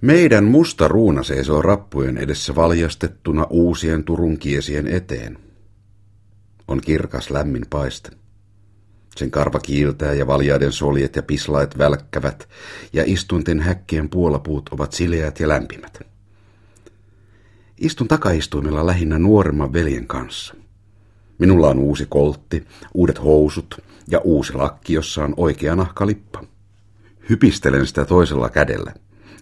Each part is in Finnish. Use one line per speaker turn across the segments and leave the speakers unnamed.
Meidän musta ruuna seisoo rappujen edessä valjastettuna uusien Turun kiesien eteen. On kirkas lämmin paiste. Sen karva kiiltää ja valjaiden soljet ja pislait välkkävät, ja istunten häkkien puolapuut ovat sileät ja lämpimät. Istun takaistuimella lähinnä nuoremman veljen kanssa. Minulla on uusi koltti, uudet housut ja uusi lakki, jossa on oikea nahkalippa. Hypistelen sitä toisella kädellä,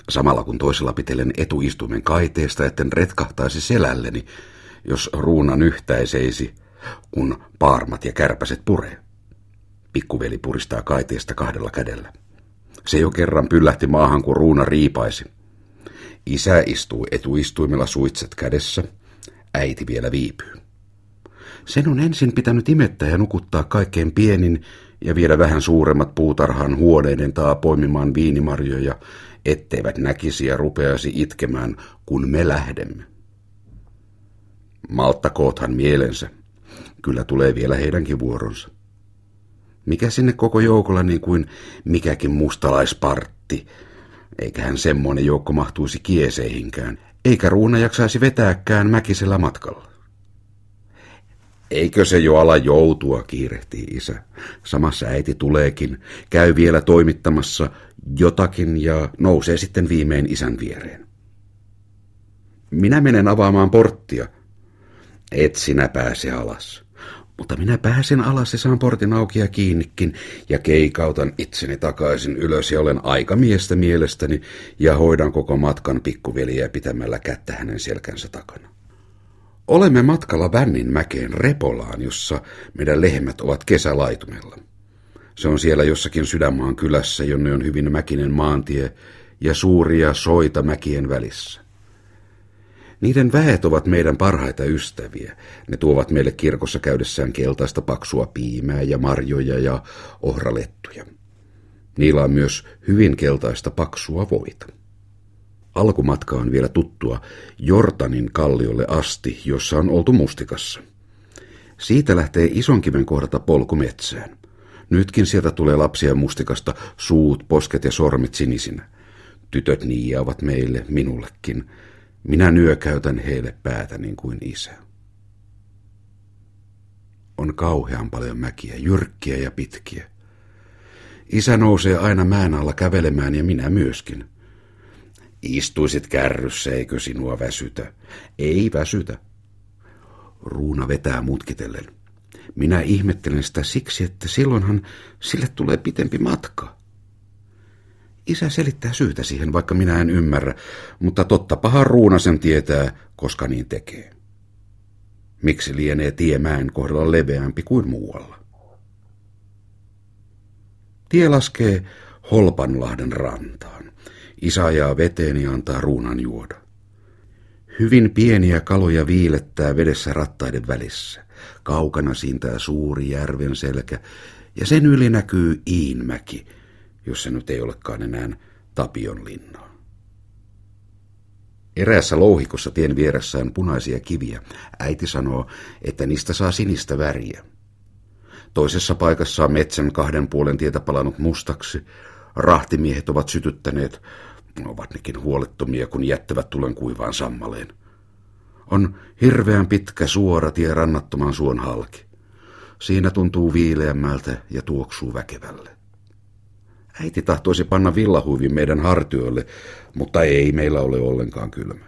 samalla kun toisella pitelen etuistuimen kaiteesta, etten retkahtaisi selälleni, jos ruunan yhtäiseisi, kun paarmat ja kärpäset puree. Pikkuveli puristaa kaiteesta kahdella kädellä. Se jo kerran pyllähti maahan, kun ruuna riipaisi. Isä istuu etuistuimella suitset kädessä, äiti vielä viipyy. Sen on ensin pitänyt imettää ja nukuttaa kaikkein pienin ja viedä vähän suuremmat puutarhan huoneiden taa poimimaan viinimarjoja, etteivät näkisi ja rupeasi itkemään, kun me lähdemme. Malttakoothan mielensä. Kyllä tulee vielä heidänkin vuoronsa. Mikä sinne koko joukolla niin kuin mikäkin mustalaispartti, eiköhän semmoinen joukko mahtuisi kieseihinkään, eikä ruuna jaksaisi vetääkään mäkisellä matkalla. Eikö se jo ala joutua, kiirehtii isä. Samassa äiti tuleekin, käy vielä toimittamassa jotakin ja nousee sitten viimein isän viereen. Minä menen avaamaan porttia. Et sinä pääse alas. Mutta minä pääsen alas ja saan portin auki ja kiinnikin ja keikautan itseni takaisin ylös ja olen aikamiestä mielestäni ja hoidan koko matkan pikkuveliä pitämällä kättä hänen selkänsä takana. Olemme matkalla Vännin mäkeen Repolaan, jossa meidän lehmät ovat kesälaitumella. Se on siellä jossakin sydänmaan kylässä, jonne on hyvin mäkinen maantie ja suuria soita mäkien välissä. Niiden väet ovat meidän parhaita ystäviä. Ne tuovat meille kirkossa käydessään keltaista paksua piimää ja marjoja ja ohralettuja. Niillä on myös hyvin keltaista paksua voita. Alkumatka on vielä tuttua Jortanin kalliolle asti, jossa on oltu mustikassa. Siitä lähtee Isonkiven kohdata polku metsään. Nytkin sieltä tulee lapsia mustikasta, suut, posket ja sormet sinisinä. Tytöt niiaavat meille, minullekin. Minä nyökäytän heille päätä niin kuin isä. On kauhean paljon mäkiä, jyrkkiä ja pitkiä. Isä nousee aina mäen alla kävelemään ja minä myöskin. Istuisit kärryssä, eikö sinua väsytä? Ei väsytä. Ruuna vetää mutkitellen. Minä ihmettelen sitä siksi, että silloinhan sille tulee pitempi matka. Isä selittää syytä siihen, vaikka minä en ymmärrä, mutta totta paha ruuna sen tietää, koska niin tekee. Miksi lienee tiemäen kohdalla leveämpi kuin muualla? Tie laskee Holpanlahden rantaan. Isä ajaa veteen ja antaa ruunan juoda. Hyvin pieniä kaloja viilettää vedessä rattaiden välissä. Kaukana siintää suuri järven selkä, ja sen yli näkyy Iinmäki, jos se nyt ei olekaan enää Tapion linnaa. Eräässä louhikossa tien vieressä on punaisia kiviä. Äiti sanoo, että niistä saa sinistä väriä. Toisessa paikassa on metsän kahden puolen tietä palannut mustaksi. Rahtimiehet ovat sytyttäneet, ovat nekin huolettomia, kun jättävät tulen kuivaan sammaleen. On hirveän pitkä suora tie rannattoman suon halki. Siinä tuntuu viileämmältä ja tuoksuu väkevälle. Äiti tahtoisi panna villahuivin meidän hartioille, mutta ei meillä ole ollenkaan kylmä.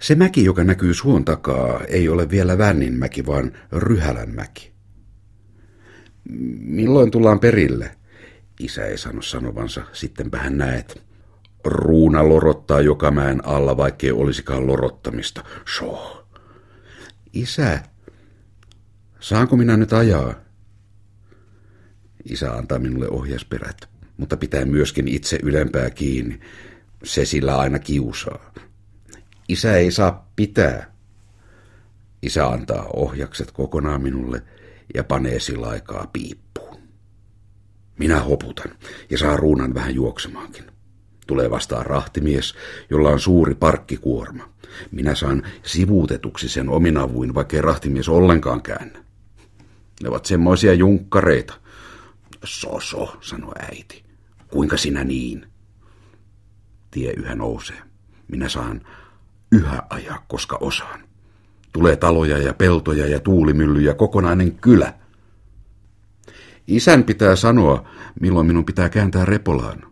Se mäki, joka näkyy suon takaa, ei ole vielä Vänninmäki, vaan Ryhälänmäki. Milloin tullaan perille? Isä ei sano sanovansa, sittenpähän näet. Ruuna lorottaa joka mäen alla, vaikkei olisikaan lorottamista. So. Isä, saanko minä nyt ajaa? Isä antaa minulle ohjasperät, mutta pitää myöskin itse ylempää kiinni. Se sillä aina kiusaa. Isä ei saa pitää. Isä antaa ohjakset kokonaan minulle ja panee sillä aikaa piippuun. Minä hoputan ja saa ruunan vähän juoksemaankin. Tulee vastaan rahtimies, jolla on suuri parkkikuorma. Minä saan sivuutetuksi sen omin avuin, vaikkei rahtimies ollenkaan käännä. Ne ovat semmoisia junkkareita. Soso, sanoi äiti. Kuinka sinä niin? Tie yhä nousee. Minä saan yhä ajaa, koska osaan. Tulee taloja ja peltoja ja tuulimyllyjä, kokonainen kylä. Isän pitää sanoa, milloin minun pitää kääntää repolaan.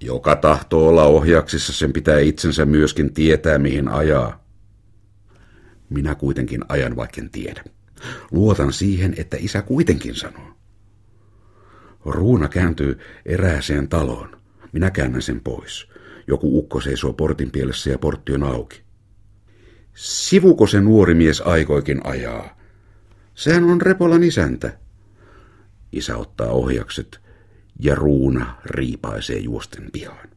Joka tahtoo olla ohjaksissa, sen pitää itsensä myöskin tietää, mihin ajaa. Minä kuitenkin ajan, vaikken tiedä. Luotan siihen, että isä kuitenkin sanoo. Ruuna kääntyy erääseen taloon. Minä käännän sen pois. Joku ukko seisoo portin pielessä ja portti on auki. Sivuko se nuori mies aikoikin ajaa? Sehän on Repolan isäntä. Isä ottaa ohjakset ja ruuna riipaisee juosten pihaan.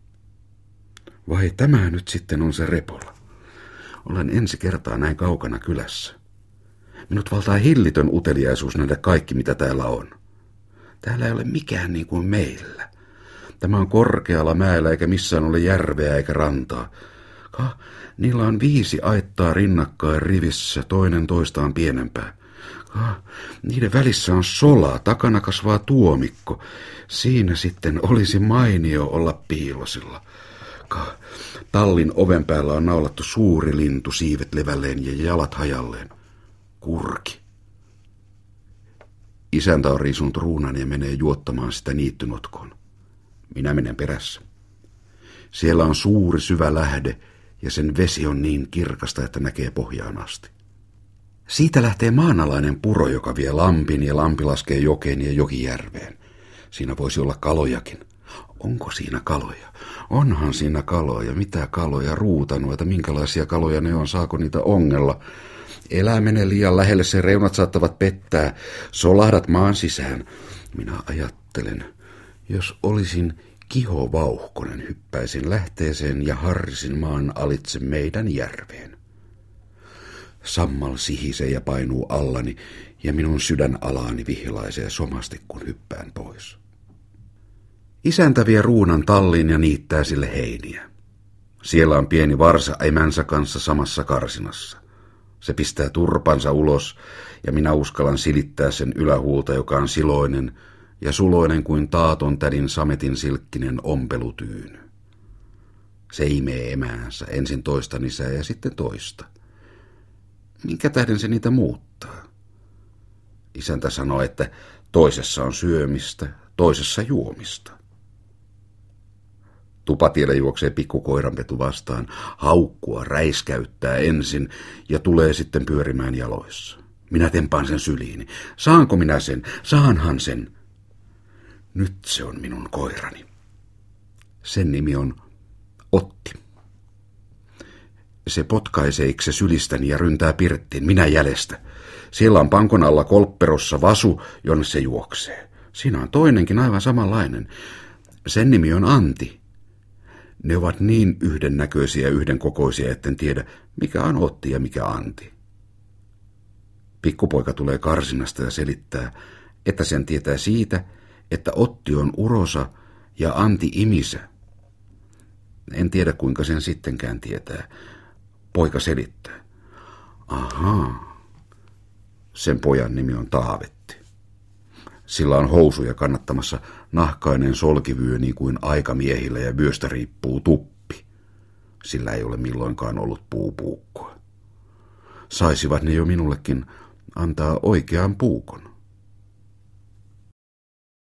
Vai tämä nyt sitten on se Repola? Olen ensi kertaa näin kaukana kylässä. Minut valtaa hillitön uteliaisuus nähdä kaikki, mitä täällä on. Täällä ei ole mikään niin kuin meillä. Tämä on korkealla mäellä eikä missään ole järveä eikä rantaa. Ka, niillä on viisi aittaa rinnakkain rivissä, toinen toistaan pienempää. Niiden välissä on sola, takana kasvaa tuomikko. Siinä sitten olisi mainio olla piilosilla. Ka, tallin oven päällä on naulattu suuri lintu, siivet levälleen ja jalat hajalleen. Kurki. Isäntä on riisunut ruunan ja menee juottamaan sitä niittynotkoon. Minä menen perässä. Siellä on suuri syvä lähde ja sen vesi on niin kirkasta, että näkee pohjaan asti. Siitä lähtee maanalainen puro, joka vie lampin ja lampi laskee jokeen ja jokijärveen. Siinä voisi olla kalojakin. Onko siinä kaloja? Onhan siinä kaloja. Mitä kaloja? Ruutanoita. Minkälaisia kaloja ne on? Saako niitä ongella? Elää menee liian lähelle, sen reunat saattavat pettää. Solahdat maan sisään. Minä ajattelen, jos olisin Kiho Vauhkonen, hyppäisin lähteeseen ja harrisin maan alitse meidän järveen. Sammal sihisee ja painuu allani, ja minun sydän alaani vihilaisee somasti, kun hyppään pois. Isäntä vie ruunan talliin ja niittää sille heiniä. Siellä on pieni varsa emänsä kanssa samassa karsinassa. Se pistää turpansa ulos, ja minä uskallan silittää sen ylähuulta, joka on siloinen, ja suloinen kuin taaton tädin sametin silkkinen ompelutyyny. Se imee emäänsä, ensin toista nisää ja sitten toista. Minkä tähden se niitä muuttaa? Isäntä sanoo, että toisessa on syömistä, toisessa juomista. Tupatielle juoksee pikku koiranpetu vastaan, haukkua räiskäyttää ensin ja tulee sitten pyörimään jaloissa. Minä tempaan sen syliini. Saanko minä sen? Saanhan sen. Nyt se on minun koirani. Sen nimi on Otti. Se potkaisee ikse sylistäni ja ryntää pirttiin, minä jäljestä. Siellä on pankon alla kolpperossa vasu, jonne se juoksee. Siinä on toinenkin aivan samanlainen. Sen nimi on Anti. Ne ovat niin yhdennäköisiä ja yhdenkokoisia, etten tiedä, mikä on Otti ja mikä Anti. Pikkupoika tulee karsinasta ja selittää, että sen tietää siitä, että Otti on urosa ja Anti imisä. En tiedä kuinka sen sittenkään tietää. Poika selittää. Ahaa. Sen pojan nimi on Taavetti. Sillä on housuja kannattamassa nahkainen solkivyö niin kuin aikamiehillä ja vyöstä riippuu tuppi. Sillä ei ole milloinkaan ollut puupuukkoa. Saisivat ne jo minullekin antaa oikean puukon.